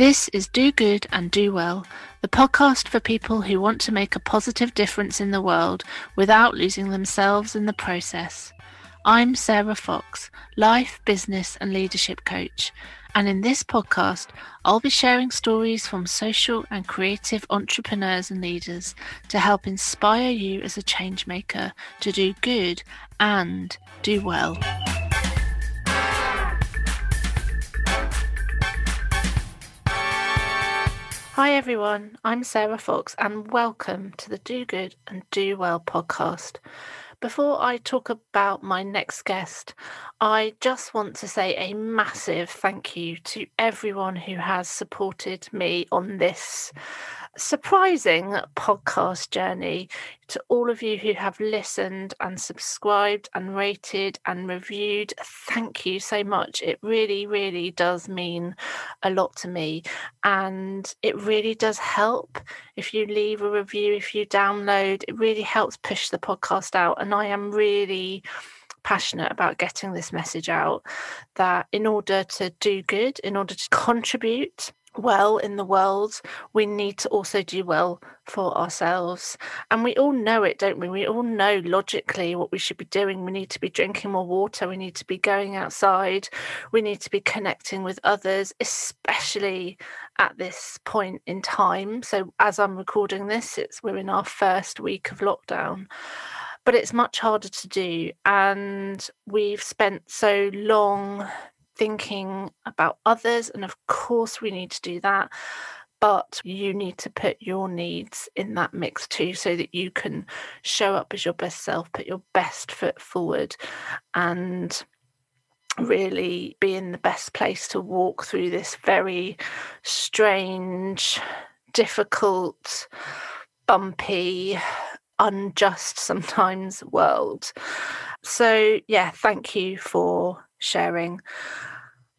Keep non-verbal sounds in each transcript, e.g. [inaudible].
This is Do Good and Do Well, the podcast for people who want to make a positive difference in the world without losing themselves in the process. I'm Sarah Fox, life, business, and leadership coach. And in this podcast, I'll be sharing stories from social and creative entrepreneurs and leaders to help inspire you as a change maker to do good and do well. Hi everyone, I'm Sarah Fox and welcome to the Do Good and Do Well podcast. Before I talk about my next guest, I just want to say a massive thank you to everyone who has supported me on this surprising podcast journey to all of you who have listened and subscribed and rated and reviewed. Thank you so much. It really, really does mean a lot to me. And it really does help if you leave a review, if you download, it really helps push the podcast out. And I am really passionate about getting this message out that in order to do good, in order to contribute, well in the world, we need to also do well for ourselves. And we all know it, don't we? We all know logically what we should be doing. We need to be drinking more water. We need to be going outside. We need to be connecting with others, especially at this point in time. So, as I'm recording this, it's we're in our first week of lockdown. But it's much harder to do. And we've spent so long thinking about others. And of course, we need to do that. But you need to put your needs in that mix too, so that you can show up as your best self, put your best foot forward, and really be in the best place to walk through this very strange, difficult, bumpy, unjust sometimes world. So, yeah, thank you for sharing.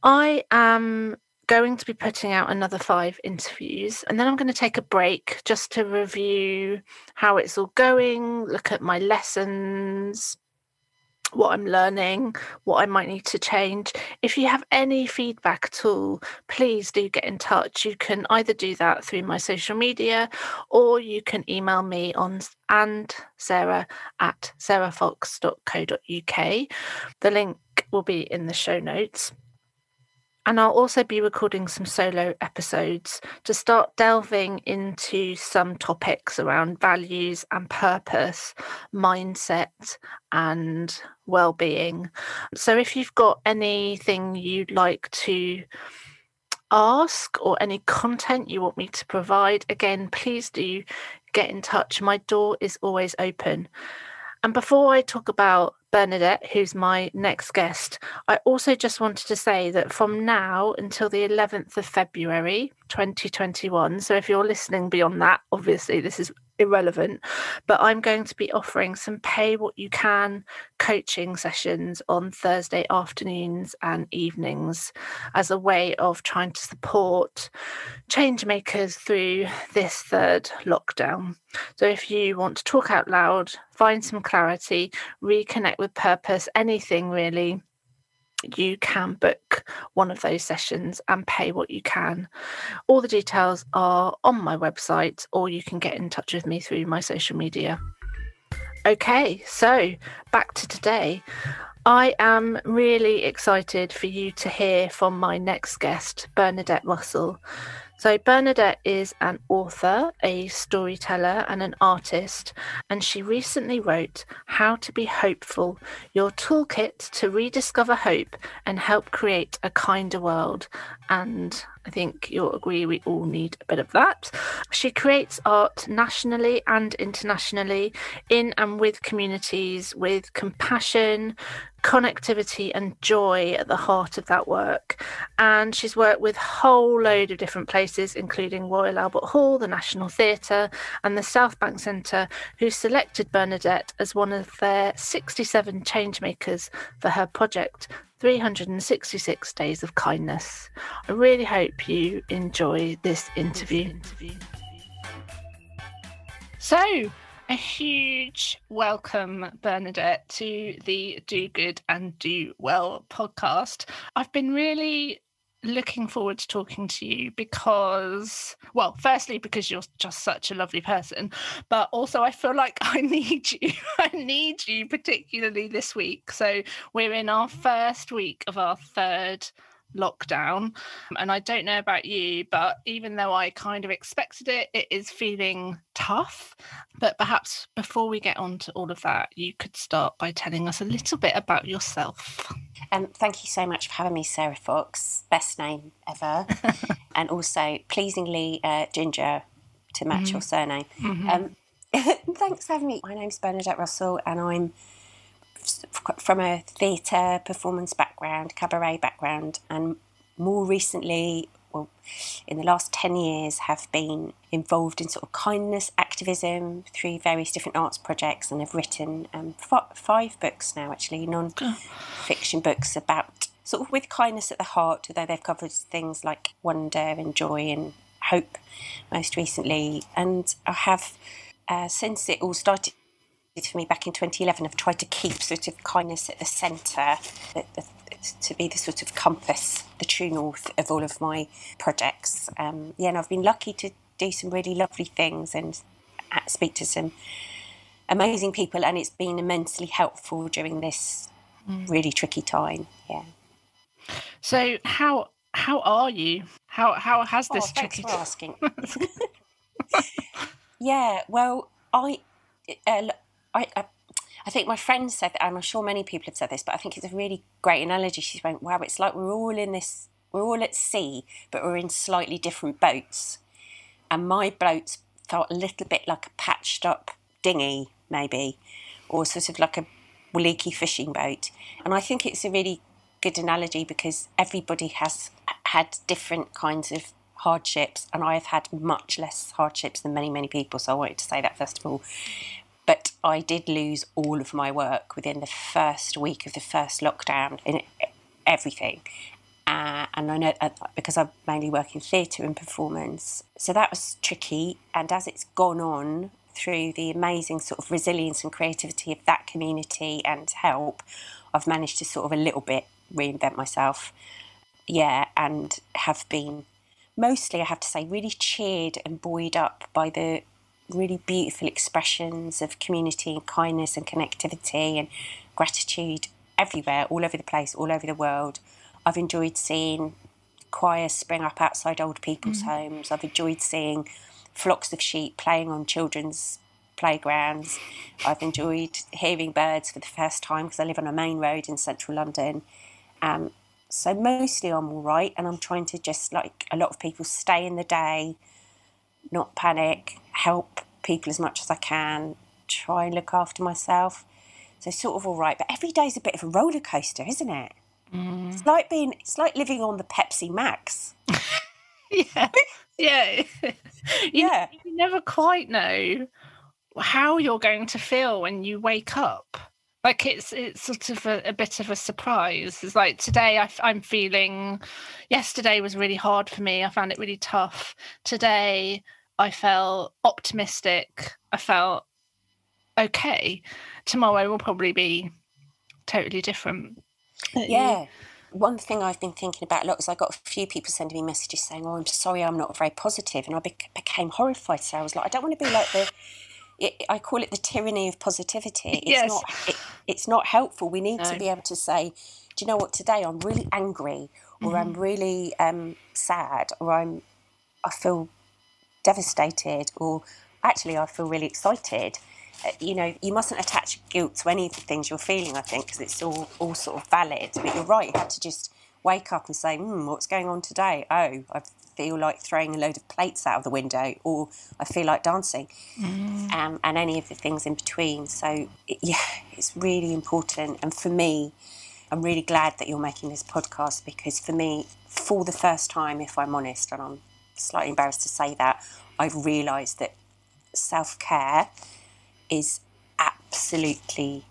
I am going to be putting out another five interviews and then I'm going to take a break just to review how it's all going, look at my lessons, what I'm learning, what I might need to change. If you have any feedback at all, please do get in touch. You can either do that through my social media or you can email me on and sarah at sarahfox.co.uk. The link will be in the show notes. And I'll also be recording some solo episodes to start delving into some topics around values and purpose, mindset, and well being. So if you've got anything you'd like to ask or any content you want me to provide, again, please do get in touch. My door is always open. And before I talk about Bernadette, who's my next guest, I also just wanted to say that from now until the 11th of February 2021, so if you're listening beyond that, obviously this is irrelevant, but I'm going to be offering some pay what you can coaching sessions on Thursday afternoons and evenings as a way of trying to support change makers through this third lockdown. So if you want to talk out loud, find some clarity, reconnect with purpose, anything really you can book one of those sessions and pay what you can. All the details are on my website, or you can get in touch with me through my social media. Okay, so back to today. I am really excited for you to hear from my next guest, Bernadette Russell. So, Bernadette is an author, a storyteller, and an artist, and she recently wrote How to Be Hopeful Your Toolkit to Rediscover Hope and Help Create a Kinder World. And I think you'll agree we all need a bit of that. She creates art nationally and internationally in and with communities with compassion, connectivity and joy at the heart of that work. And she's worked with a whole load of different places, including Royal Albert Hall, the National Theatre, and the South Bank Centre, who selected Bernadette as one of their 67 changemakers for her project. 366 Days of Kindness. I really hope you enjoy this interview. So, a huge welcome, Bernadette, to the Do Good and Do Well podcast. I've been really looking forward to talking to you because, well, firstly, because you're just such a lovely person, but also I feel like [laughs] I need you. I need you, particularly this week. So we're in our first week of our third lockdown. And I don't know about you, but even though I kind of expected it, it is feeling tough. But perhaps before we get on to all of that, you could start by telling us a little bit about yourself. Um, thank you so much for having me, Sarah Fox. Best name ever. [laughs] and also, pleasingly, uh, Ginger to match mm-hmm. your surname. Mm-hmm. Um, [laughs] thanks for having me. My name's Bernadette Russell, and I'm from a theatre performance background, cabaret background, and more recently, well, in the last 10 years, have been involved in sort of kindness activism through various different arts projects and have written um, f- five books now, actually, non fiction books about sort of with kindness at the heart, although they've covered things like wonder and joy and hope most recently. And I have, uh, since it all started for me back in 2011 have tried to keep sort of kindness at the centre, to be the sort of compass, the true north of all of my projects. Um, yeah, and I've been lucky to do some really lovely things and speak to some amazing people, and it's been immensely helpful during this mm. really tricky time. Yeah. So how how are you? How how has this oh, tricky? Thanks for asking. [laughs] [laughs] yeah, well, I uh, I, I, I think my friend said that, and I'm sure many people have said this, but I think it's a really great analogy. She went, "Wow, it's like we're all in this, we're all at sea, but we're in slightly different boats." And my boat felt a little bit like a patched up dinghy, maybe, or sort of like a leaky fishing boat. And I think it's a really good analogy because everybody has had different kinds of hardships, and I have had much less hardships than many, many people. So I wanted to say that first of all. But I did lose all of my work within the first week of the first lockdown in everything. Uh, and I know uh, because I mainly work in theatre and performance. So that was tricky. And as it's gone on through the amazing sort of resilience and creativity of that community and help, I've managed to sort of a little bit reinvent myself. Yeah, and have been mostly, I have to say, really cheered and buoyed up by the really beautiful expressions of community and kindness and connectivity and gratitude everywhere, all over the place, all over the world. I've enjoyed seeing choirs spring up outside old people's mm-hmm. homes. I've enjoyed seeing flocks of sheep playing on children's playgrounds. I've enjoyed hearing birds for the first time because I live on a main road in central London. Um, so mostly I'm all right, and I'm trying to just like a lot of people stay in the day, not panic, help people as much as I can, try and look after myself. So sort of all right, but every day is a bit of a roller coaster, isn't it? Mm. It's like being, it's like living on the Pepsi Max. [laughs] yeah, yeah, [laughs] you, yeah. You never quite know how you're going to feel when you wake up. Like it's it's sort of a, a bit of a surprise. It's like today I, I'm feeling. Yesterday was really hard for me. I found it really tough. Today I felt optimistic. I felt okay. Tomorrow will probably be totally different. Yeah. One thing I've been thinking about a lot is I got a few people sending me messages saying, "Oh, I'm sorry, I'm not very positive," and I be- became horrified. So I was like, I don't want to be like the. It, I call it the tyranny of positivity. It's yes. not. It, it's not helpful. We need no. to be able to say, "Do you know what? Today I'm really angry, or mm-hmm. I'm really um, sad, or I'm. I feel devastated or actually I feel really excited. Uh, you know, you mustn't attach guilt to any of the things you're feeling, I think, because it's all, all sort of valid. But you're right, you have to just wake up and say, hmm, what's going on today? Oh, I feel like throwing a load of plates out of the window, or I feel like dancing, mm. um, and any of the things in between. So, [laughs] yeah, it's really important. And for me, I'm really glad that you're making this podcast because for me, for the first time, if I'm honest, and I'm slightly embarrassed to say that, I've realised that self care is absolutely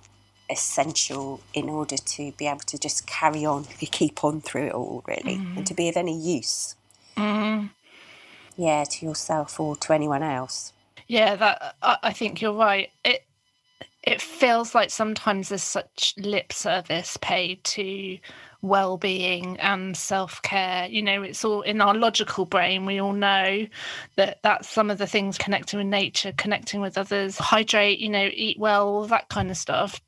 essential in order to be able to just carry on, keep on through it all, really, mm. and to be of any use. Mm. Yeah, to yourself or to anyone else. Yeah, that I think you're right. It it feels like sometimes there's such lip service paid to well-being and self-care you know it's all in our logical brain we all know that that's some of the things connecting with nature connecting with others hydrate you know eat well all that kind of stuff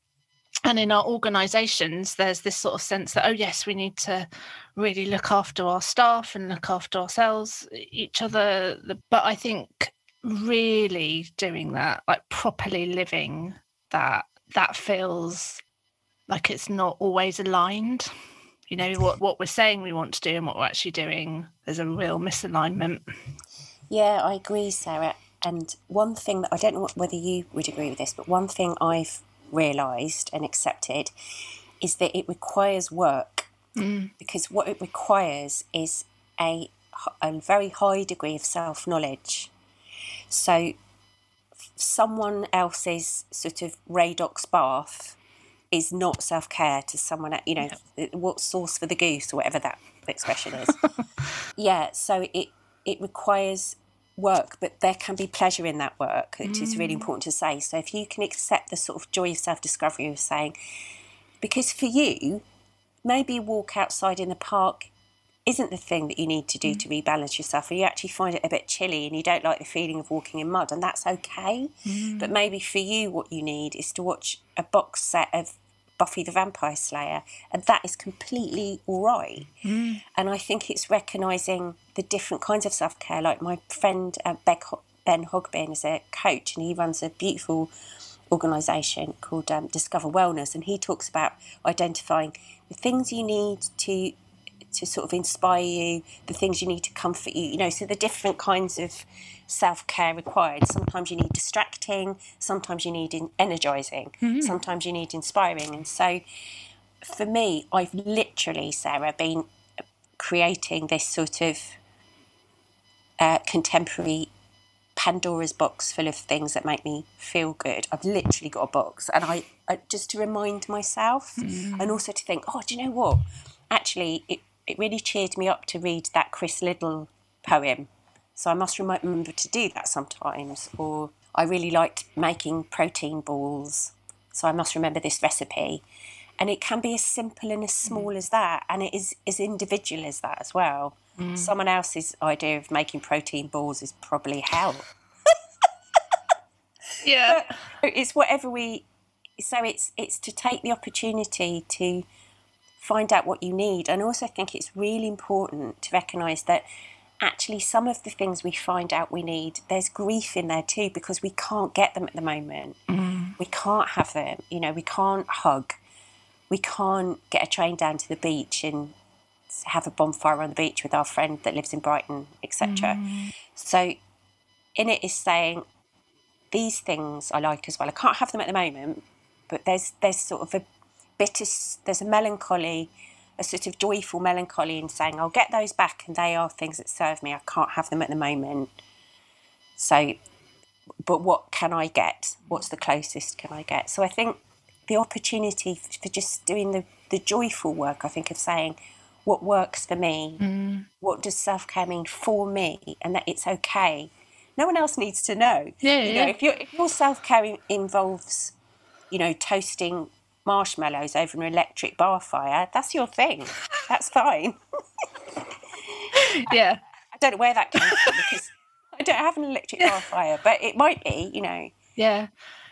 and in our organizations there's this sort of sense that oh yes we need to really look after our staff and look after ourselves each other but i think really doing that like properly living that that feels like it's not always aligned. You know what what we're saying we want to do and what we're actually doing there's a real misalignment. Yeah i agree sarah. And one thing that i don't know whether you would agree with this but one thing i've realized and accepted is that it requires work mm. because what it requires is a a very high degree of self knowledge so someone else's sort of Radox bath is not self care to someone, you know, yeah. what sauce for the goose or whatever that expression is. [laughs] yeah, so it it requires work, but there can be pleasure in that work, which mm. is really mm. important to say. So if you can accept the sort of joy of self discovery of saying, because for you, maybe walk outside in the park isn't the thing that you need to do mm. to rebalance yourself, or you actually find it a bit chilly and you don't like the feeling of walking in mud, and that's okay. Mm. But maybe for you, what you need is to watch a box set of Buffy the Vampire Slayer, and that is completely all right. Mm. And I think it's recognizing the different kinds of self care. Like my friend uh, Ben Hogbin is a coach, and he runs a beautiful organisation called um, Discover Wellness, and he talks about identifying the things you need to to sort of inspire you, the things you need to comfort you. You know, so the different kinds of self care required. Sometimes you need distracting, sometimes you need energizing, mm-hmm. sometimes you need inspiring. And so for me, I've literally, Sarah, been creating this sort of uh, contemporary Pandora's box full of things that make me feel good. I've literally got a box, and I, I just to remind myself, mm. and also to think, oh, do you know what? Actually, it, it really cheered me up to read that Chris Liddell poem so I must remember to do that sometimes. Or I really liked making protein balls. So I must remember this recipe. And it can be as simple and as small mm. as that. And it is as individual as that as well. Mm. Someone else's idea of making protein balls is probably hell. [laughs] yeah. But it's whatever we so it's it's to take the opportunity to find out what you need and also think it's really important to recognize that actually some of the things we find out we need, there's grief in there too because we can't get them at the moment. Mm. We can't have them. You know, we can't hug. We can't get a train down to the beach and have a bonfire on the beach with our friend that lives in Brighton, etc. Mm. So, in it is saying these things I like as well. I can't have them at the moment, but there's there's sort of a bitter, there's a melancholy a sort of joyful melancholy in saying, I'll get those back and they are things that serve me. I can't have them at the moment. So, but what can I get? What's the closest can I get? So I think the opportunity for just doing the, the joyful work, I think, of saying, what works for me? Mm. What does self care mean for me? And that it's okay. No one else needs to know. Yeah, you yeah. know, if, if your self care involves, you know, toasting marshmallows over an electric bar fire, that's your thing. That's fine. [laughs] yeah. I, I, don't know where that came from because I don't have an electric bar [laughs] fire, but it might be, you know. Yeah.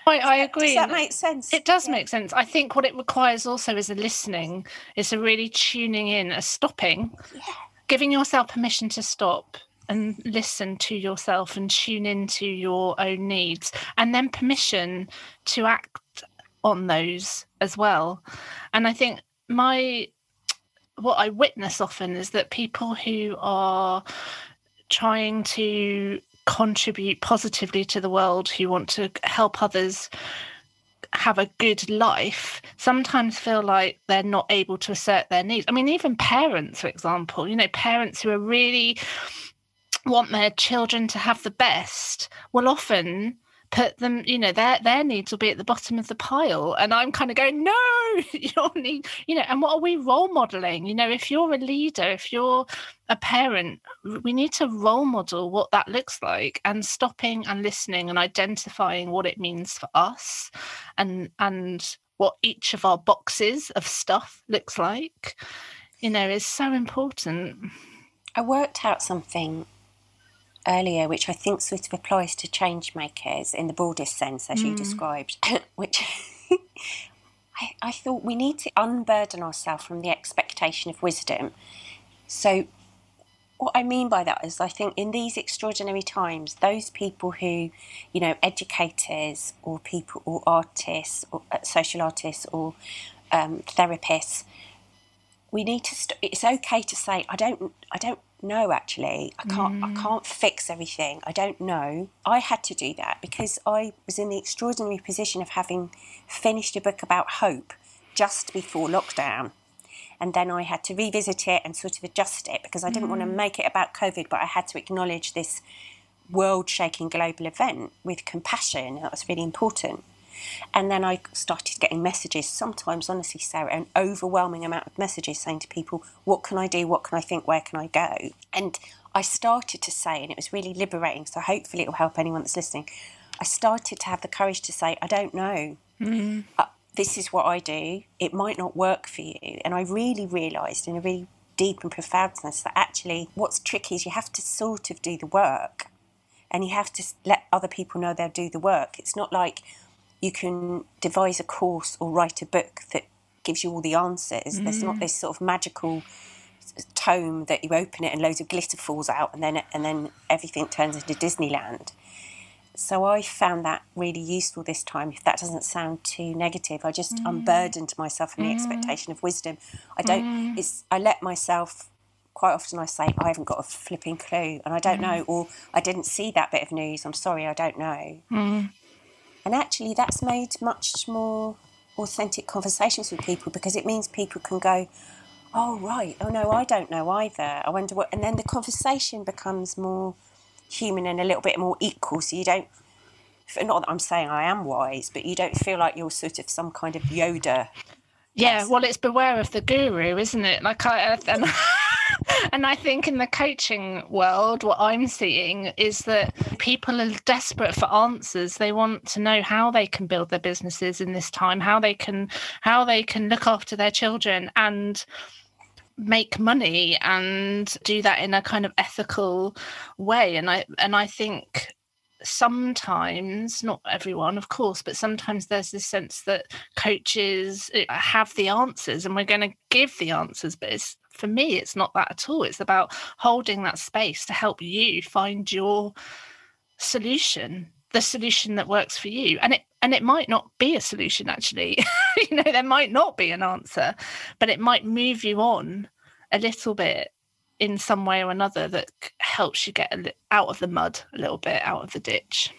I, I agree. Does that make sense? It does yeah. make sense. I think what it requires also is a listening, is a really tuning in, a stopping, yeah. giving yourself permission to stop and listen to yourself and tune into your own needs, and then permission to act on those as well. And I think my what I witness often is that people who are trying to contribute positively to the world, who want to help others have a good life, sometimes feel like they're not able to assert their needs. I mean, even parents, for example, you know, parents who are really want their children to have the best will often put them you know their their needs will be at the bottom of the pile and i'm kind of going no [laughs] your need you know and what are we role modeling you know if you're a leader if you're a parent we need to role model what that looks like and stopping and listening and identifying what it means for us and and what each of our boxes of stuff looks like, you know, is so important. I worked out something earlier, which I think sort of applies to change makers in the broadest sense, as mm. you described, [coughs] which [laughs] I, I thought we need to unburden ourselves from the expectation of wisdom. So, what I mean by that is, I think in these extraordinary times, those people who, you know, educators or people or artists or uh, social artists or um, therapists, we need to. St- it's okay to say, I don't, I don't know. Actually, I can't, mm. I can't fix everything. I don't know. I had to do that because I was in the extraordinary position of having finished a book about hope just before lockdown and then I had to revisit it and sort of adjust it because I didn't mm. want to make it about COVID, but I had to acknowledge this world shaking global event with compassion. That was really important. And then I started getting messages, sometimes, honestly, Sarah, an overwhelming amount of messages saying to people, What can I do? What can I think? Where can I go? And I started to say, and it was really liberating, so hopefully it will help anyone that's listening. I started to have the courage to say, I don't know. Mm. Uh, this is what I do. It might not work for you. And I really realised in a really deep and profound sense that actually what's tricky is you have to sort of do the work and you have to let other people know they'll do the work. It's not like you can devise a course or write a book that gives you all the answers. Mm-hmm. There's not mm. this sort of magical tome that you open it and loads of glitter falls out and then and then everything turns into Disneyland. So I found that really useful this time. If that doesn't sound too negative, I just mm. unburdened myself from the mm. expectation of wisdom. I don't. Mm. It's. I let myself. Quite often, I say I haven't got a flipping clue, and I don't know, mm. or I didn't see that bit of news. I'm sorry, I don't know. And actually, that's made much more authentic conversations with people because it means people can go, "Oh right, oh no, I don't know either. I wonder what," and then the conversation becomes more human and a little bit more equal. So you don't, not that I'm saying I am wise, but you don't feel like you're sort of some kind of Yoda. Yeah, well, it's beware of the guru, isn't it? Like I and, [laughs] [laughs] and I think in the coaching world, what I'm seeing is that people are desperate for answers. They want to know how they can build their businesses in this time, how they can how they can look after their children and make money and do that in a kind of ethical way and i and i think sometimes not everyone of course but sometimes there's this sense that coaches uh, have the answers and we're going to give the answers but it's for me it's not that at all. It's about holding that space to help you find your solution the solution that works for you. And it and it might not be a solution actually. [laughs] You know there might not be an answer but it might move you on a little bit in some way or another that helps you get out of the mud a little bit out of the ditch.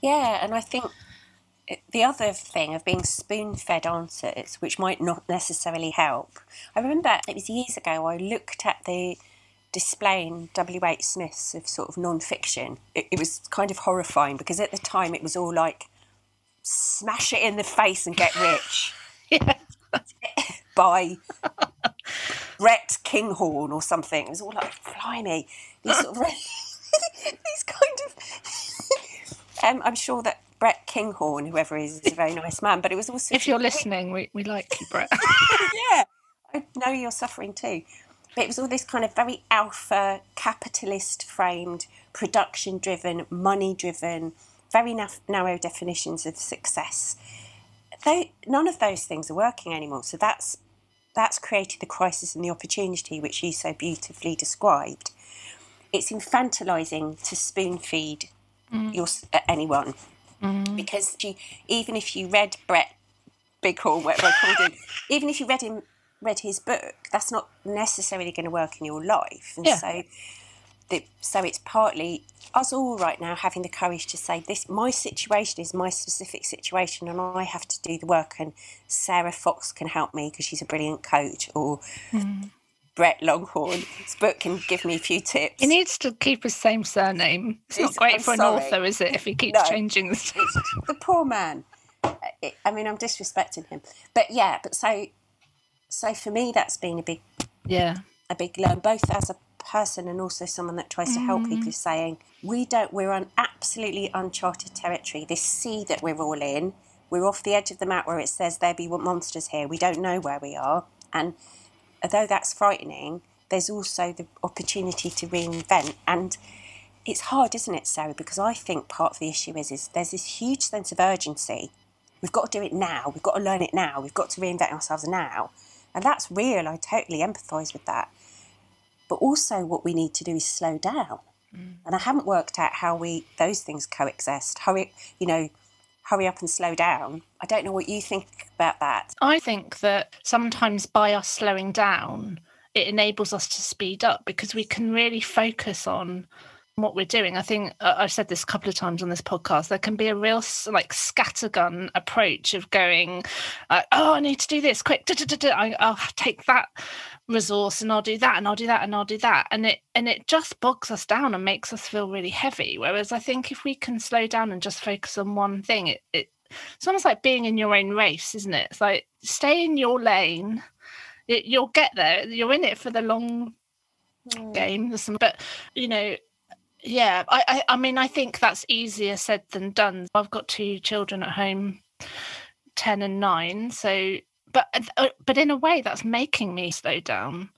Yeah and i think the other thing of being spoon fed answers, which might not necessarily help. I remember it was years ago, I looked at the display in W.H. Smith's of sort of non fiction. It, it, was kind of horrifying because at the time it was all like smash it in the face and get rich. [laughs] [laughs] By Brett Kinghorn or something. It was all like, fly These sort of, [laughs] these kind of. um, I'm sure that Brett Kinghorn, whoever he is, is a very nice man, but it was also. If you're listening, we, we like you, Brett. [laughs] yeah, I know you're suffering too. But it was all this kind of very alpha, capitalist framed, production driven, money driven, very narrow definitions of success. They, none of those things are working anymore. So that's that's created the crisis and the opportunity which you so beautifully described. It's infantilizing to spoon feed mm. your, uh, anyone mm. because you, even if you read Brett Bighorn, whatever I called him, [laughs] even if you read him read his book, that's not necessarily going to work in your life. And yeah. so the, so it's partly us all right now having the courage to say this my situation is my specific situation and I have to do the work and Sarah Fox can help me because she's a brilliant coach or mm. Brett Longhorn. Longhorn's book can give me a few tips. He needs to keep his same surname. It's, it's not great I'm for sorry. an author, is it, if he keeps no, changing the [laughs] The poor man. I mean, I'm disrespecting him. But yeah, but so so for me that's been a big yeah a big learn both as a person and also someone that tries to help people mm. saying we don't we're on absolutely uncharted territory this sea that we're all in We're off the edge of the map where it says there be monsters here. We don't know where we are. And although that's frightening, there's also the opportunity to reinvent. And it's hard, isn't it, Sarah? Because I think part of the issue is, is there's this huge sense of urgency. We've got to do it now. We've got to learn it now. We've got to reinvent ourselves now. And that's real. I totally empathise with that. But also, what we need to do is slow down. Mm. And I haven't worked out how we those things coexist. Hurry, you know, hurry up and slow down. I don't know what you think about that. I think that sometimes by us slowing down, it enables us to speed up because we can really focus on what we're doing. I think uh, I've said this a couple of times on this podcast. There can be a real like scattergun approach of going, uh, "Oh, I need to do this quick. I, will take that resource and I'll do that and I'll do that and I'll do that," and it and it just bogs us down and makes us feel really heavy. Whereas I think if we can slow down and just focus on one thing, it, it it's almost like being in your own race, isn't it? It's like stay in your lane. It, you'll get there. You're in it for the long mm. game. But you know, yeah I, I, I mean i think that's easier said than done. I've got two children at home 10 and 9 so but uh, but in a way that's making me slow down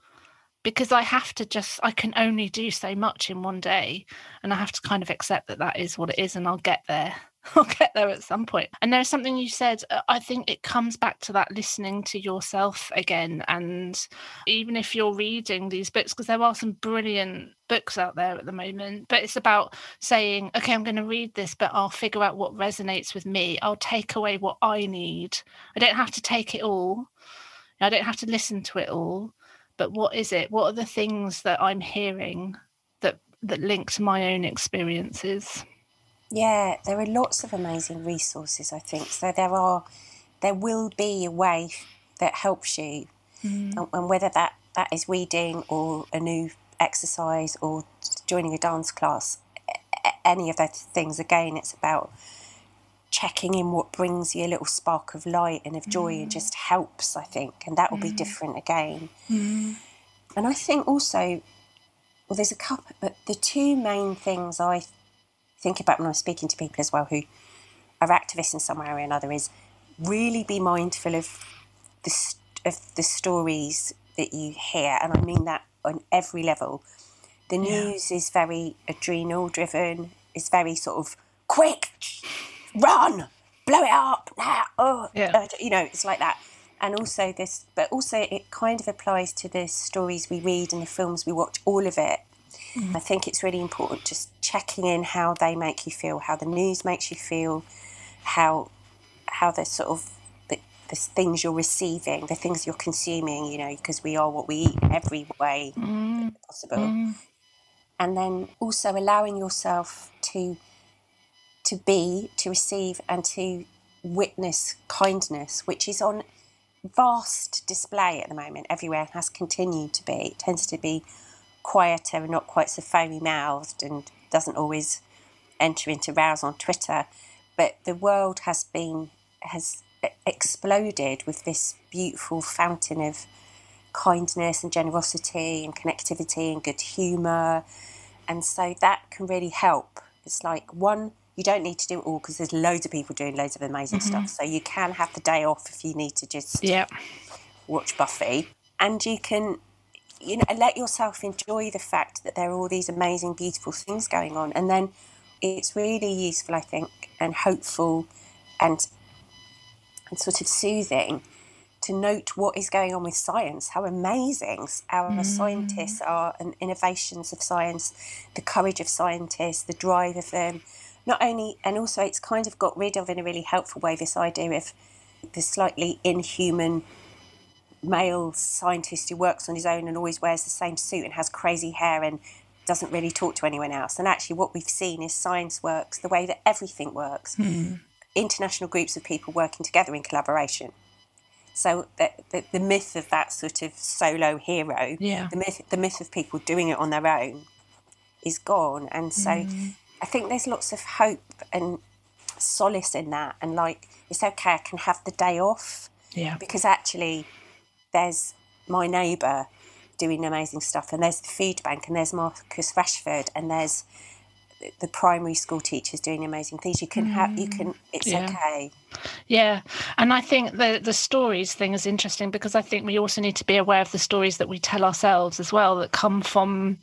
because i have to just i can only do so much in one day and i have to kind of accept that that is what it is and i'll get there [laughs] I'll get there at some point. And there's something you said, uh, I think it comes back to that listening to yourself again. And even if you're reading these books, because there are some brilliant books out there at the moment, but it's about saying, okay, I'm going to read this, but I'll figure out what resonates with me. I'll take away what I need. I don't have to take it all, I don't have to listen to it all. But what is it? What are the things that I'm hearing that that link to my own experiences? Yeah, there are lots of amazing resources, I think. So there are, there will be a way that helps you. Mm. And, and whether that, that is reading or a new exercise or joining a dance class, any of those things, again, it's about checking in what brings you a little spark of light and of joy mm. and just helps, I think. And that will mm. be different again. Mm. And I think also, well, there's a couple, but the two main things I think about when I'm speaking to people as well who are activists in some way or another is really be mindful of the of the stories that you hear, and I mean that on every level. The news yeah. is very adrenal driven. It's very sort of quick, run, blow it up now. Oh, yeah. Uh, you know, it's like that. And also this, but also it kind of applies to the stories we read and the films we watch. All of it Mm. I think it's really important just checking in how they make you feel, how the news makes you feel, how how the sort of the, the things you're receiving, the things you're consuming, you know, because we are what we eat in every way mm. possible. Mm. And then also allowing yourself to to be, to receive and to witness kindness, which is on vast display at the moment everywhere and has continued to be. It tends to be quieter and not quite so foamy mouthed and doesn't always enter into rows on Twitter. But the world has been has exploded with this beautiful fountain of kindness and generosity and connectivity and good humour. And so that can really help. It's like one, you don't need to do it all because there's loads of people doing loads of amazing mm-hmm. stuff. So you can have the day off if you need to just yep. watch Buffy. And you can you know, let yourself enjoy the fact that there are all these amazing, beautiful things going on. And then it's really useful, I think, and hopeful and and sort of soothing to note what is going on with science, how amazing our mm. scientists are, and innovations of science, the courage of scientists, the drive of them. Not only, and also, it's kind of got rid of in a really helpful way this idea of the slightly inhuman male scientist who works on his own and always wears the same suit and has crazy hair and doesn't really talk to anyone else. And actually, what we've seen is science works the way that everything works. Mm. International groups of people working together in collaboration. So the, the, the, myth of that sort of solo hero, yeah. the myth the myth of people doing it on their own, is gone. And so mm. I think there's lots of hope and solace in that. And like it's okay, I can have the day off. Yeah. Because actually, there's my neighbour doing amazing stuff, and there's the food bank, and there's Marcus Rashford, and there's the primary school teachers doing amazing things. You can have, you can, mm. it's Yeah. okay. Yeah, and I think the the stories thing is interesting because I think we also need to be aware of the stories that we tell ourselves as well that come from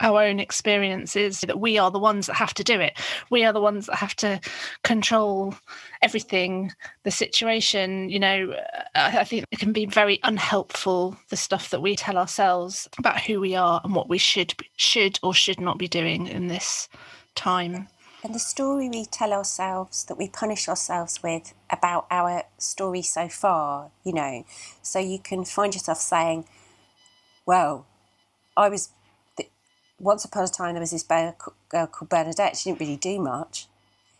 our own experiences that we are the ones that have to do it. We are the ones that have to control everything the situation you know. I think it can be very unhelpful the stuff that we tell ourselves about who we are and what we should should or should not be doing in this time. And the story we tell ourselves that we punish ourselves with about our story so far, you know. So you can find yourself saying, well, I was, once upon a time there was this girl called Bernadette, she didn't really do much.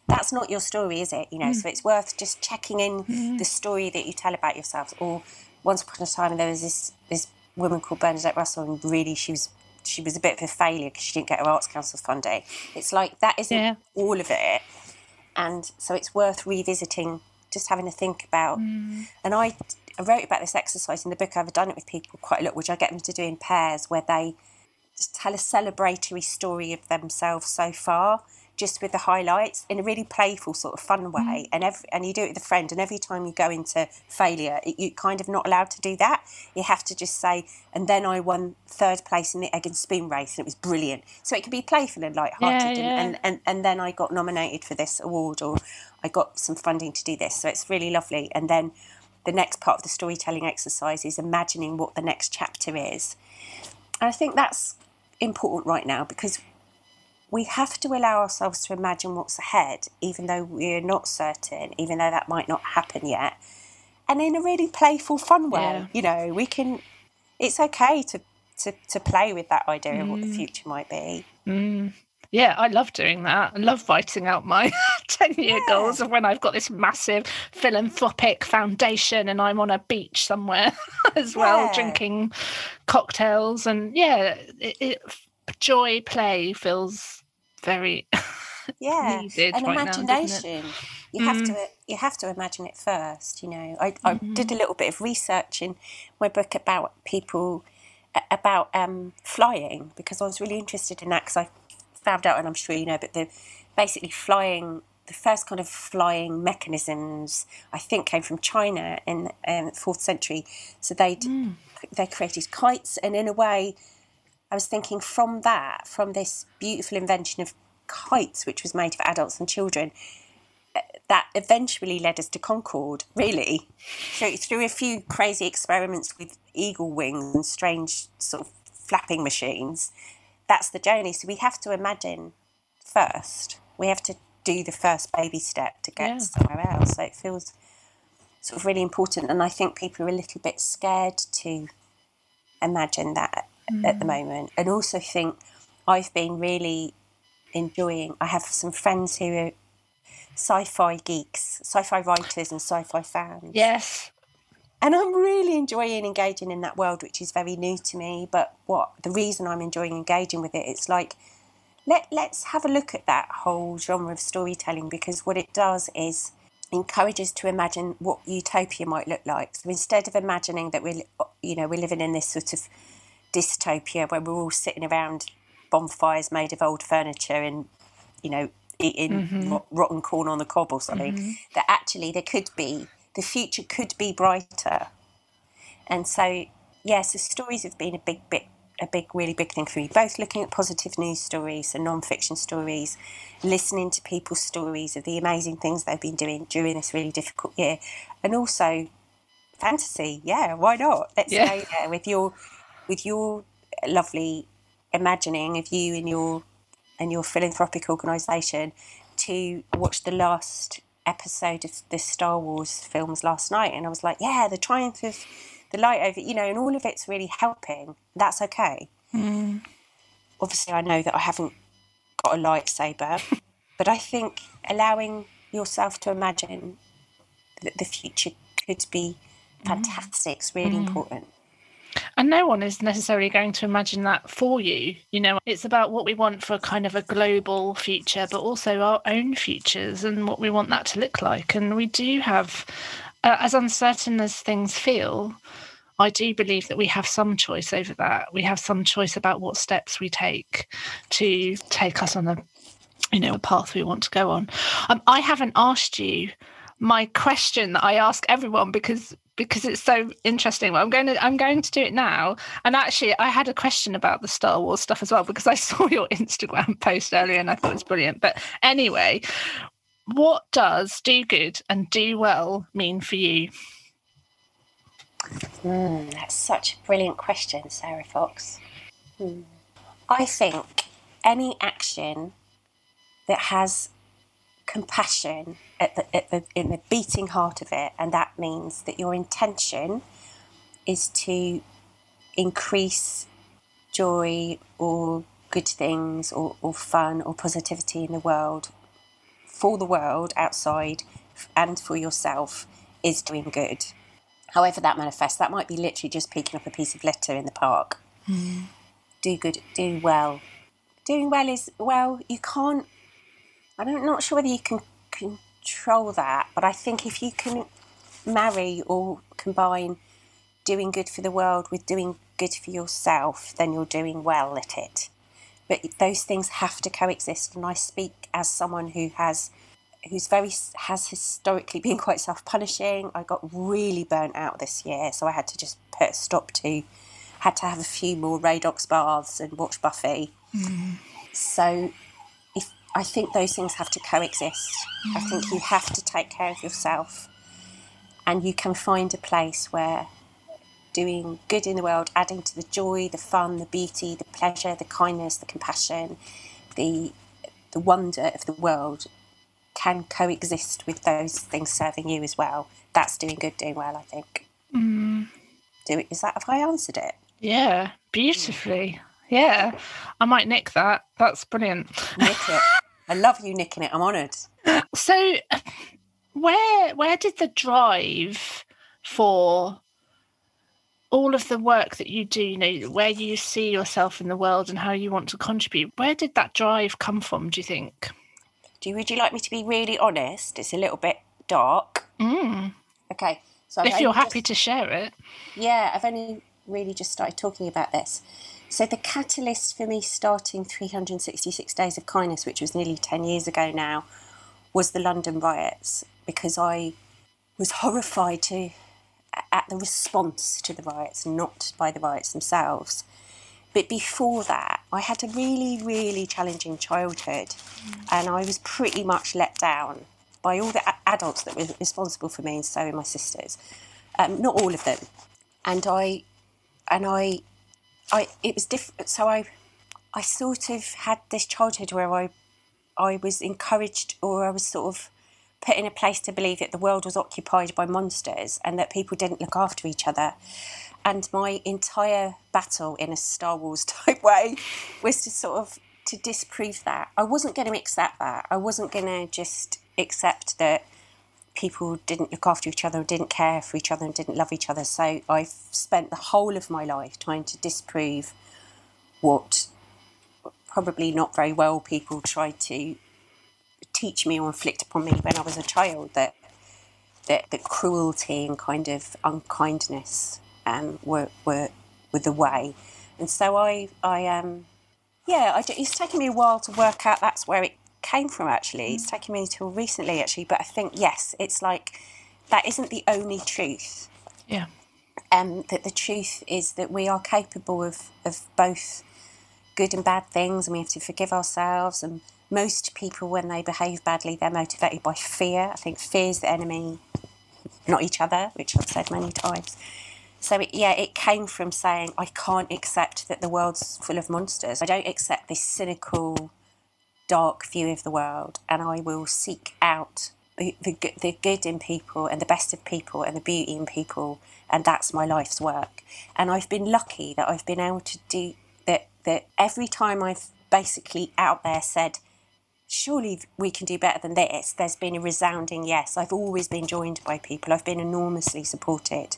That's not your story, is it? You know, so mm. it's worth just checking in mm. the story that you tell about yourselves. Or once upon a time there was this this woman called Bernadette Russell, and really she was she was a bit of a failure because she didn't get her Arts Council funding. It's like that isn't Yeah. all of it, and so it's worth revisiting, just having to think about. Mm. And I, I wrote about this exercise in the book. I've done it with people quite a lot, which I get them to do in pairs, where they tell a celebratory story of themselves so far, just with the highlights in a really playful sort of fun way. Mm-hmm. And every, and you do it with a friend, and every time you go into failure, it, you're kind of not allowed to do that. You have to just say, and then I won third place in the egg and spoon race, and it was brilliant. So it can be playful and light-hearted, Yeah, and, and, and and then I got nominated for this award, or I got some funding to do this. So it's really lovely. And then the next part of the storytelling exercise is imagining what the next chapter is. And I think that's important right now because we have to allow ourselves to imagine what's ahead, even though we're not certain, even though that might not happen yet. And in a really playful, fun way, Yeah. you know, we can, it's okay to, to, to play with that idea of what the mm. future might be. Mm. Yeah, I love doing that. I love writing out my [laughs] 10 year goals of when I've got this massive philanthropic foundation and I'm on a beach somewhere [laughs] as well, Yeah. drinking cocktails. And yeah, it, it, joy play feels very [laughs] yeah needed and right now, imagination you have to you have to imagine it first you know I, I Mm-hmm. did a little bit of research in my book about people about um, flying because I was really interested in that because I found out and I'm sure you know but the basically flying the first kind of flying mechanisms I think came from China in um, the fourth century so they Mm. they created kites and in a way I was thinking from that, from this beautiful invention of kites, which was made for adults and children, uh, that eventually led us to Concorde, really. So through a few crazy experiments with eagle wings and strange sort of flapping machines, that's the journey. So we have to imagine first. We have to do the first baby step to get Yeah. somewhere else. So it feels sort of really important. And I think people are a little bit scared to imagine that at the mm. moment. And also think I've been really enjoying, I have some friends who are sci fi geeks, sci fi writers, and sci fi fans. Yes. And I'm really enjoying engaging in that world, which is very new to me. But what the reason I'm enjoying engaging with it, it's like, let, let's have a look at that whole genre of storytelling because what it does is encourages to imagine what utopia might look like. So instead of imagining that we're, you know, we're living in this sort of dystopia where we're all sitting around bonfires made of old furniture and, you know, eating mm-hmm. rot- rotten corn on the cob or something, mm-hmm. that actually there could be, the future could be brighter. And so, yeah, so stories have been a big bit, a big, really big thing for me. Both looking at positive news stories and non-fiction stories, listening to people's stories of the amazing things they've been doing during this really difficult year, and also fantasy. Yeah, why not? Let's Yeah. go there with your, with your lovely imagining of you and your, and your philanthropic organisation to watch the last episode of the Star Wars films last night, and I was like, yeah, the triumph of the light over, you know, and all of it's really helping. That's okay. Mm. Obviously, I know that I haven't got a lightsaber, [laughs] but I think allowing yourself to imagine that the future could be mm. fantastic is really mm. important. And no one is necessarily going to imagine that for you. You know, it's about what we want for kind of a global future, but also our own futures and what we want that to look like. And we do have, uh, as uncertain as things feel, I do believe that we have some choice over that. We have some choice about what steps we take to take us on the, you know, path we want to go on. Um, I haven't asked you my question that I ask everyone because because it's so interesting. Well, I'm going to I'm going to do it now. And actually, I had a question about the Star Wars stuff as well because I [laughs] saw your Instagram post earlier and I thought it was brilliant. But anyway, what does do good and do well mean for you? Mm, that's such a brilliant question, Sarah Fox. Mm. I think any action that has compassion at the, at the, in the beating heart of it, and that means that your intention is to increase joy or good things or, or fun or positivity in the world for the world outside and for yourself is doing good. However, that manifests, that might be literally just picking up a piece of litter in the park. Mm. Do good, do well. Doing well is, well, you can't, I'm not sure whether you can control that, but I think if you can marry or combine doing good for the world with doing good for yourself, then you're doing well at it. But those things have to coexist, and I speak as someone who has who's very has historically been [laughs] quite self-punishing. I got really burnt out this year, so I had to just put a stop to. Had to have a few more Radox baths and watch Buffy. Mm. So, I think those things have to coexist, mm. I think you have to take care of yourself, and you can find a place where doing good in the world, adding to the joy, the fun, the beauty, the pleasure, the kindness, the compassion, the the wonder of the world can coexist with those things serving you as well. That's doing good, doing well, I think. Mm. Do it. Is that have I answered it? Yeah, beautifully. Yeah, I might nick that. That's brilliant. Nick it. I love you nicking it. I'm honoured. So, where where did the drive for all of the work that you do, you know, where you see yourself in the world and how you want to contribute, where did that drive come from? Do you think? Do you, would you like me to be really honest? It's a little bit dark. Mm. Okay. So if you're happy just, to share it. Yeah, I've only really just started talking about this. So the catalyst for me starting 366 Days of Kindness, which was nearly 10 years ago now, was the London riots because I was horrified to at the response to the riots, not by the riots themselves. But before that, I had a really, really challenging childhood, mm. and I was pretty much let down by all the adults that were responsible for me, and so were my sisters. Um, not all of them, and I, and I, I. It was different. So I, I sort of had this childhood where I, I was encouraged, or I was sort of put in a place to believe that the world was occupied by monsters and that people didn't look after each other. And my entire battle in a Star Wars [laughs] type way was to sort of to disprove that. I wasn't going to accept that. I wasn't going to just accept that people didn't look after each other, didn't care for each other, and didn't love each other. So I've spent the whole of my life trying to disprove what probably not very well people tried to teach me or inflict upon me when I was a child that that, that cruelty and kind of unkindness um, were, were, were the way. And so I, I um, yeah, I, it's taken me a while to work out that's where it came from actually. It's taken me until recently actually, but I think, yes, it's like that isn't the only truth. Yeah. Um, that the truth is that we are capable of, of both good and bad things and we have to forgive ourselves and most people when they behave badly they're motivated by fear i think fear is the enemy not each other which i've said many times so, it, yeah, it came from saying, I can't accept that the world's full of monsters. I don't accept this cynical, dark view of the world, and I will seek out the, the, the good in people and the best of people and the beauty in people, and that's my life's work. And I've been lucky that I've been able to do that, that every time I've basically out there said, surely we can do better than this, there's been a resounding yes. I've always been joined by people, I've been enormously supported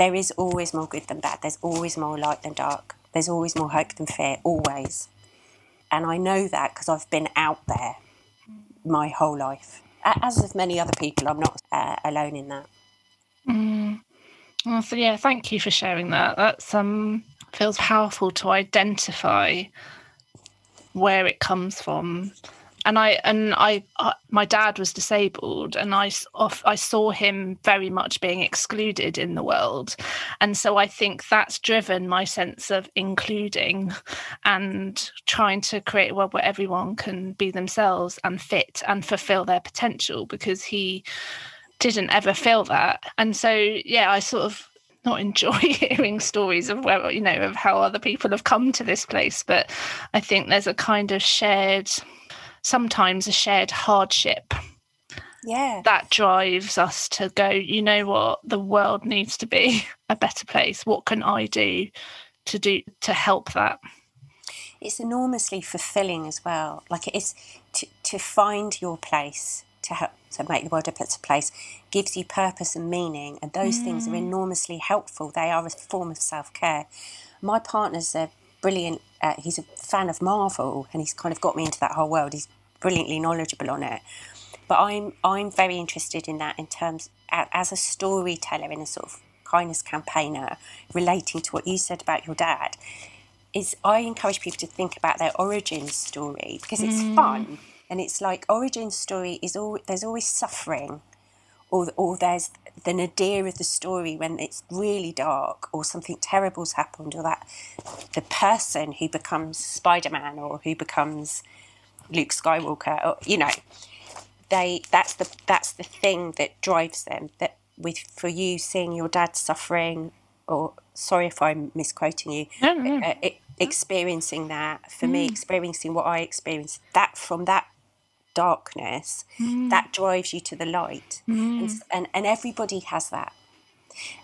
there is always more good than bad. There's always more light than dark. There's always more hope than fear, always. And I know that because I've been out there my whole life. As of many other people, I'm not uh, alone in that. Mm. Well, so yeah, thank you for sharing that. That's um feels powerful to identify where it comes from and I and I, uh, my dad was disabled, and I off I saw him very much being excluded in the world, and so I think that's driven my sense of including, and trying to create a world where everyone can be themselves and fit and fulfill their potential because he didn't ever feel that, and so yeah, I sort of not enjoy [laughs] hearing stories of where you know of how other people have come to this place. But i think there's a kind of shared sometimes a shared hardship yeah. that drives us to go you know what? The world needs to be a better place. What can i do to do to help that? It's enormously fulfilling as well. Like it is to, to find your place to help to make the world a better place gives you purpose and meaning and those mm. things are mm. enormously helpful. They are a form of self-care. My partner's a brilliant uh, he's a fan of marvel and he's kind of got me into that whole world. He's brilliantly knowledgeable on it. But i'm i'm very interested in that in terms as a storyteller in a sort of kindness campaigner relating to what you said about your dad is i encourage people to think about their origin story because it's mm. fun. And it's like origin story is all there's always suffering or or there's the nadir of the story when it's really dark or something terrible's happened or that the person who becomes spider-man or who becomes luke skywalker or you know they that's the that's the thing that drives them that with for you seeing your dad suffering or sorry if i'm misquoting you no, no, no. Uh, experiencing that for mm. me experiencing what i experienced that from that darkness mm. that drives you to the light mm. and, and and everybody has that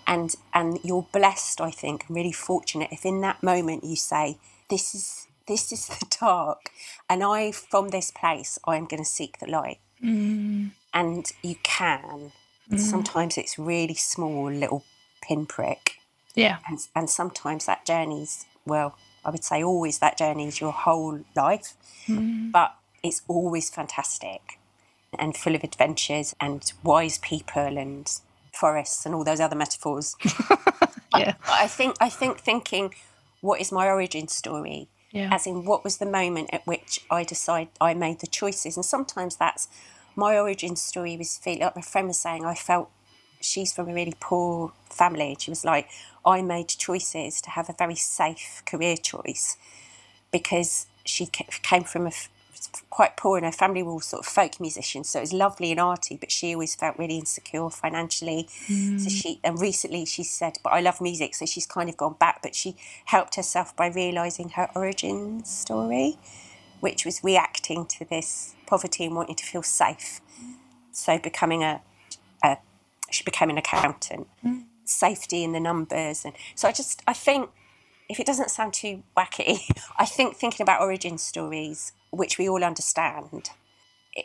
and and you're blessed i think and really fortunate if in that moment you say this is this is [laughs] the dark and i from this place i am going to seek the light mm. and you can mm. sometimes it's really small little pinprick yeah and, and sometimes that journey's well i would say always that journey is your whole life mm. but it's always fantastic and full of adventures and wise people and forests and all those other metaphors. [laughs] yeah. I, I, think I think thinking what is my origin story? Yeah. As in what was the moment at which I decide I made the choices. And sometimes that's my origin story was feel like my friend was saying I felt she's from a really poor family. She was like, I made choices to have a very safe career choice because she came from a quite poor and her family were all sort of folk musicians so it was lovely and arty but she always felt really insecure financially mm. so she and recently she said but i love music so she's kind of gone back but she helped herself by realizing her origin story which was reacting to this poverty and wanting to feel safe so becoming a, a she became an accountant mm. safety in the numbers and so i just i think if it doesn't sound too wacky, [laughs] I think thinking about origin stories which we all understand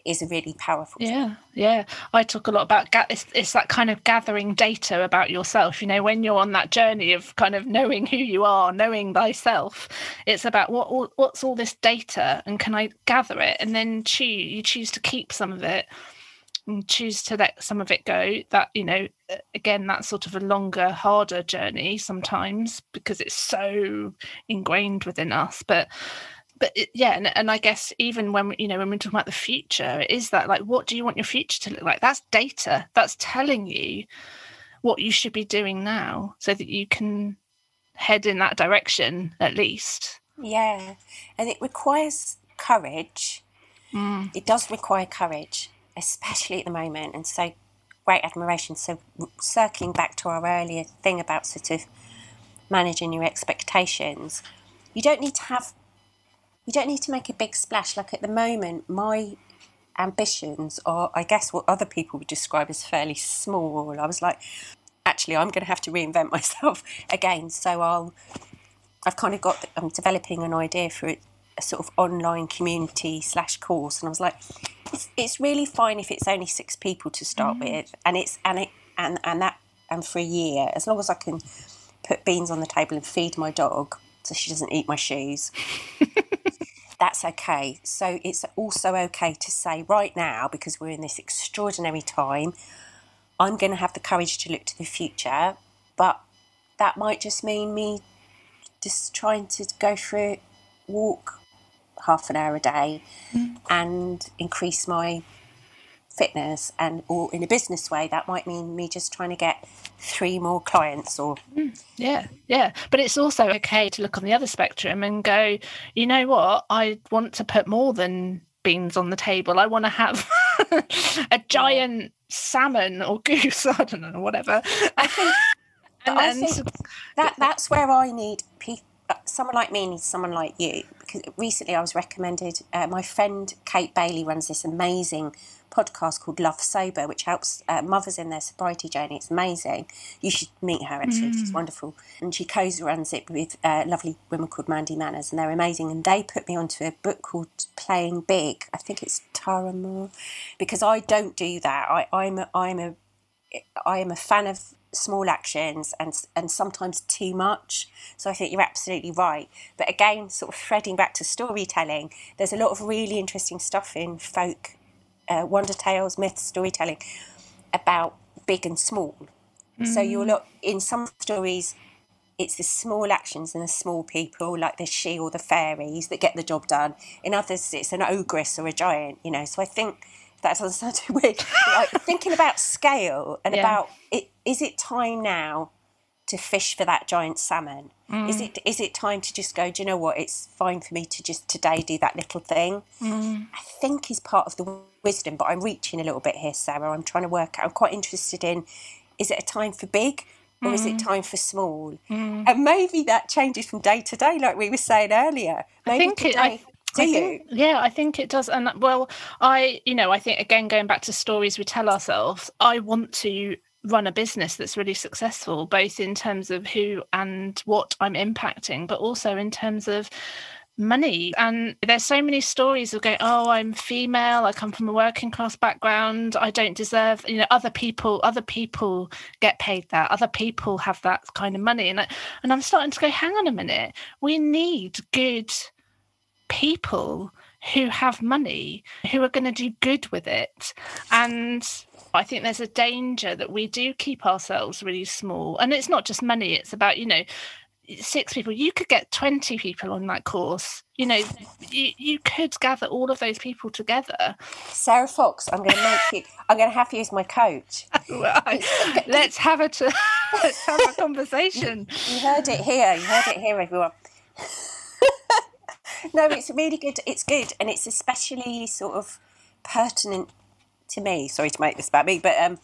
is a really powerful yeah yeah. I talk a lot about ga- it's, it's that kind of gathering data about yourself. You know when you're on that journey of kind of knowing who you are knowing thyself it's about what what's all this data and can i gather it? And then choose you choose to keep some of it and choose to let some of it go. That you know again that's sort of a longer harder journey sometimes because it's so ingrained within us. But but it, yeah and, and i guess even when you know when we're talking about the future is that like what do you want your future to look like? That's data. That's telling you what you should be doing now so that you can head in that direction at least. Yeah and it requires courage. Mm. it does require courage especially at the moment and so great admiration. So circling back to our earlier thing about sort of managing your expectations you don't need to have you don't need to make a big splash. Like at the moment, my ambitions are, I guess, what other people would describe as fairly small. I was like, actually, I'm going to have to reinvent [laughs] myself again. So I'll, I've kind of got, I'm developing an idea for a, a sort of online community slash course, and I was like, it's, it's really fine if it's only six people to start mm. with, and it's and it and and that and for a year, as long as I can put beans on the table and feed my dog so she doesn't eat my shoes. [laughs] that's okay. So it's also okay to say right now, because we're in this extraordinary time, I'm going to have the courage to look to the future, but that might just mean me just trying to go for a walk half an hour a day mm. and increase my fitness and or in a business way that might mean me just trying to get three more clients or mm, yeah yeah. But it's also okay to look on the other spectrum and go you know what? I want to put more than beans on the table. I want to have [laughs] a giant salmon or goose [laughs] i don't know whatever. I think, [laughs] and I think that that's where i need people someone like me needs someone like you because recently I was recommended. Uh, my friend Kate Bailey runs this amazing podcast called Love Sober, which helps uh, mothers in their sobriety journey. It's amazing. You should meet her, actually. Mm. She's wonderful. And she co runs it with uh, lovely women called Mandy Manners, and they're amazing. And they put me onto a book called Playing Big. I think it's Tara Mohr, because I don't do that. I, I'm, a, I'm, a, I am a fan of small actions and and sometimes too much. So I think you're absolutely right. But again, sort of threading back to storytelling, there's a lot of really interesting stuff in folk uh, wonder tales, myths, storytelling about big and small. Mm. So you'll look in some stories, it's the small actions and the small people, like the Sidhe or the fairies, that get the job done. In others, it's an ogress or a giant. You know, so I think that doesn't sound too weird. like [laughs] thinking about scale and yeah. about it, is it time now to fish for that giant salmon? Mm. Is it is it time to just go? Do you know what? It's fine for me to just today do that little thing. Mm. I think is part of the wisdom, but I'm reaching a little bit here, Sarah. I'm trying to work out. I'm quite interested in: is it a time for big? Or mm. is it mm. time for small? Mm. And maybe that changes from day to day, like we were saying earlier. Maybe I think today, it, I, do I you? Think, yeah, I think it does. And well, I, you know, I think again, going back to stories we tell ourselves, I want to run a business that's really successful, both in terms of who and what I'm impacting, but also in terms of money. And there's so many stories of going, oh, I'm female, I come from a working class background, I don't deserve, you know, other people, other people get paid that, other people have that kind of money. And I, and I'm starting to go, hang on a minute, we need good people who have money who are going to do good with it and I think there's a danger that we do keep ourselves really small. And it's not just money, it's about, you know, six people. You could get 20 people on that course. You know, you, you could gather all of those people together. Sarah Fox, I'm going to make you, I'm going to have to use my coach. [laughs] let's have a, t- [laughs] let's have a conversation. You heard it here. You heard it here, everyone. No, it's really good. It's good. And it's especially sort of pertinent to me. Sorry to make this about me, but um,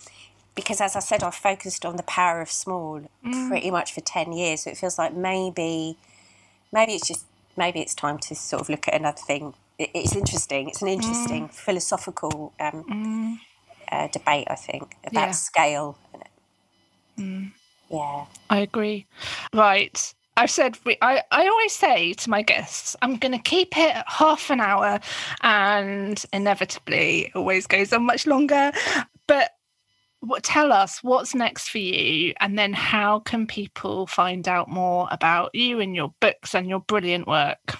because as I said, I've focused on the power of small mm. pretty much for ten years. So it feels like maybe, maybe it's just maybe it's time to sort of look at another thing. It, it's interesting. It's an interesting mm. philosophical um, mm. uh, debate. I think about yeah. scale. Mm. Yeah, I agree. Right. I've said I, I always say to my guests, I'm going to keep it half an hour, and inevitably it always goes on much longer. But what, tell us what's next for you, and then how can people find out more about you and your books and your brilliant work?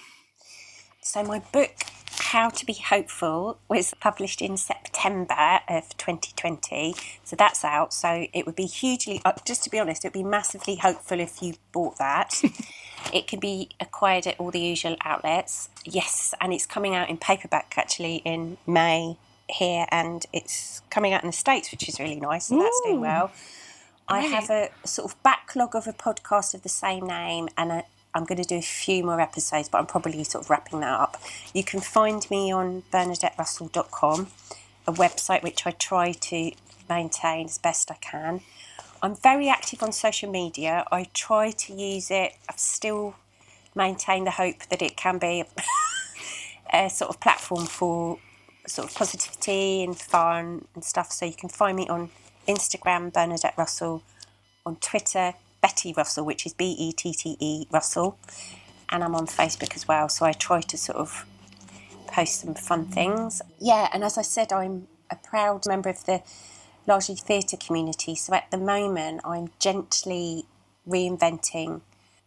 So my book how to Be Hopeful was published in September of 2020. So that's out. So it would be hugely, uh, just to be honest, it would be massively hopeful if you bought that. [laughs] it can be acquired at all the usual outlets. Yes, and it's coming out in paperback actually in May here, and it's coming out in the States, which is really nice, and that's doing well. I have a sort of backlog of a podcast of the same name and a, I'm going to do a few more episodes, but I'm probably sort of wrapping that up. You can find me on bernadetterussell.com, a website which I try to maintain as best I can. I'm very active on social media. I try to use it. I still maintain the hope that it can be a, [laughs] a sort of platform for sort of positivity and fun and stuff. So you can find me on Instagram, Bernadette Russell, on Twitter, Bette Russell, which is B E T T E Russell, and I'm on Facebook as well. So I try to sort of post some fun things. Yeah, and as I said, I'm a proud member of the largely theatre community. So at the moment, I'm gently reinventing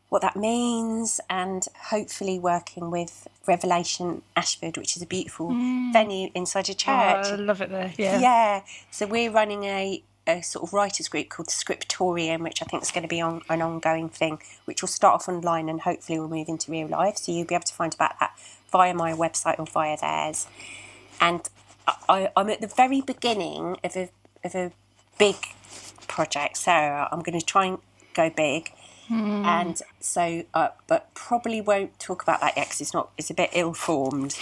what that means and hopefully working with Revelation Ashford, which is a beautiful mm. venue inside a church. Oh, I love it there. Yeah. Yeah. So we're running a a sort of writers group called Scriptorium, which I think is going to be on an ongoing thing, which will start off online and hopefully will move into real life. So you'll be able to find about that via my website or via theirs. And I, I'm at the very beginning of a of a big project, Sarah. I'm going to try and go big. Mm. And so, uh, but probably won't talk about that yet because it's not. It's a bit ill formed.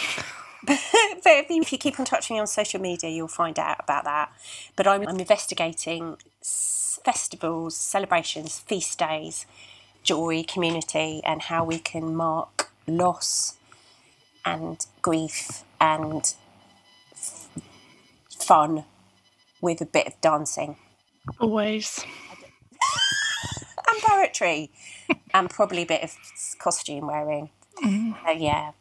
[laughs] but if you keep on touching me on social media, you'll find out about that. But I'm, I'm investigating festivals, celebrations, feast days, joy, community, and how we can mark loss and grief and f- fun with a bit of dancing. Always. [laughs] and poetry. and probably a bit of costume wearing. Mm. So, yeah,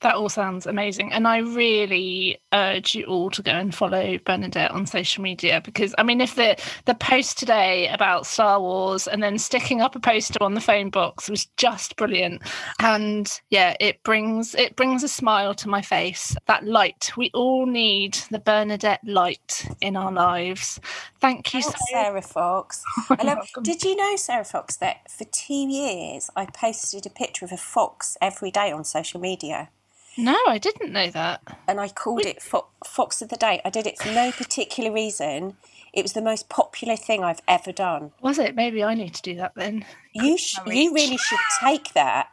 that all sounds amazing. And I really urge you all to go and follow Bernadette on social media because I mean if the the post today about Star Wars and then sticking up a poster on the phone box was just brilliant. And yeah, it brings it brings a smile to my face. That light. We all need the Bernadette light in our lives. Thank you, Sarah Fox. [laughs] love, did you know, Sarah Fox, that for two years I posted a picture of a fox every day on social media? No, I didn't know that. And I called it Fo- Fox of the Day. I did it for no particular reason. It was the most popular thing I've ever done. Was it? Maybe I need to do that then. You sh- you really should take that.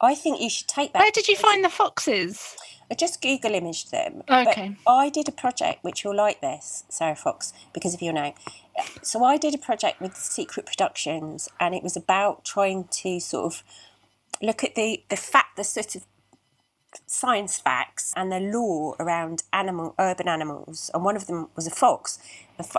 I think you should take that. Where did you find the foxes? I just Google imaged them. Okay. But I did a project which you'll like this, Sarah Fox, because of your name. So I did a project with Secret Productions, and it was about trying to sort of look at the the fact, the sort of science facts and the law around animal urban animals, and one of them was a fox.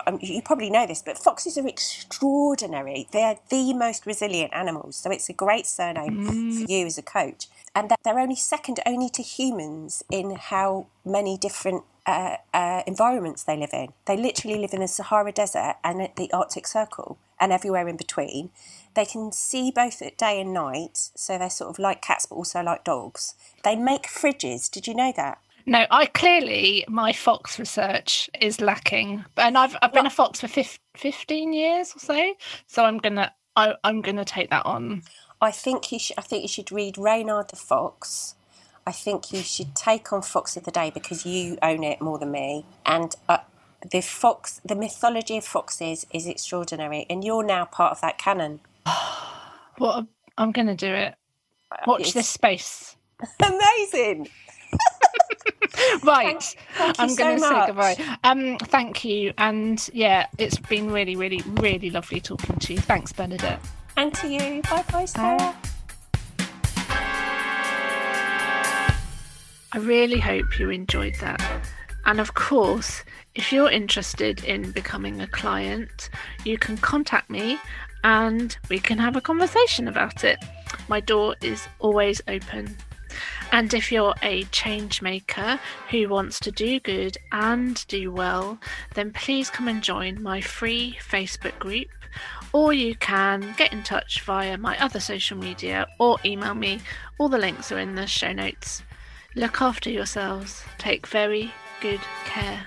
Um, you probably know this, but foxes are extraordinary. They are the most resilient animals, so it's a great surname mm. for you as a coach. And that they're only second only to humans in how many different uh, uh, environments they live in. They literally live in the Sahara Desert and at the Arctic Circle and everywhere in between. They can see both at day and night, so they're sort of like cats but also like dogs. They make fridges. Did you know that? No, I clearly my fox research is lacking, and I've I've been a fox for 15 years or so, so I'm gonna I, I'm gonna take that on. I think you should. I think you should read Reynard the Fox. I think you should take on Fox of the Day because you own it more than me, and uh, the fox, the mythology of foxes is extraordinary, and you're now part of that canon. [sighs] What I'm going to do it. Watch it's... this space. [laughs] Amazing. [laughs] right, thank, thank I'm going to so say goodbye. Um, thank you, and yeah, it's been really, really, really lovely talking to you. Thanks, Bernadette. And to you. Bye, bye, Sarah. I really hope you enjoyed that. And of course, if you're interested in becoming a client, you can contact me and we can have a conversation about it. My door is always open. And if you're a change maker who wants to do good and do well, then please come and join my free Facebook group, or you can get in touch via my other social media or email me. All the links are in the show notes. Look after yourselves, take very good care.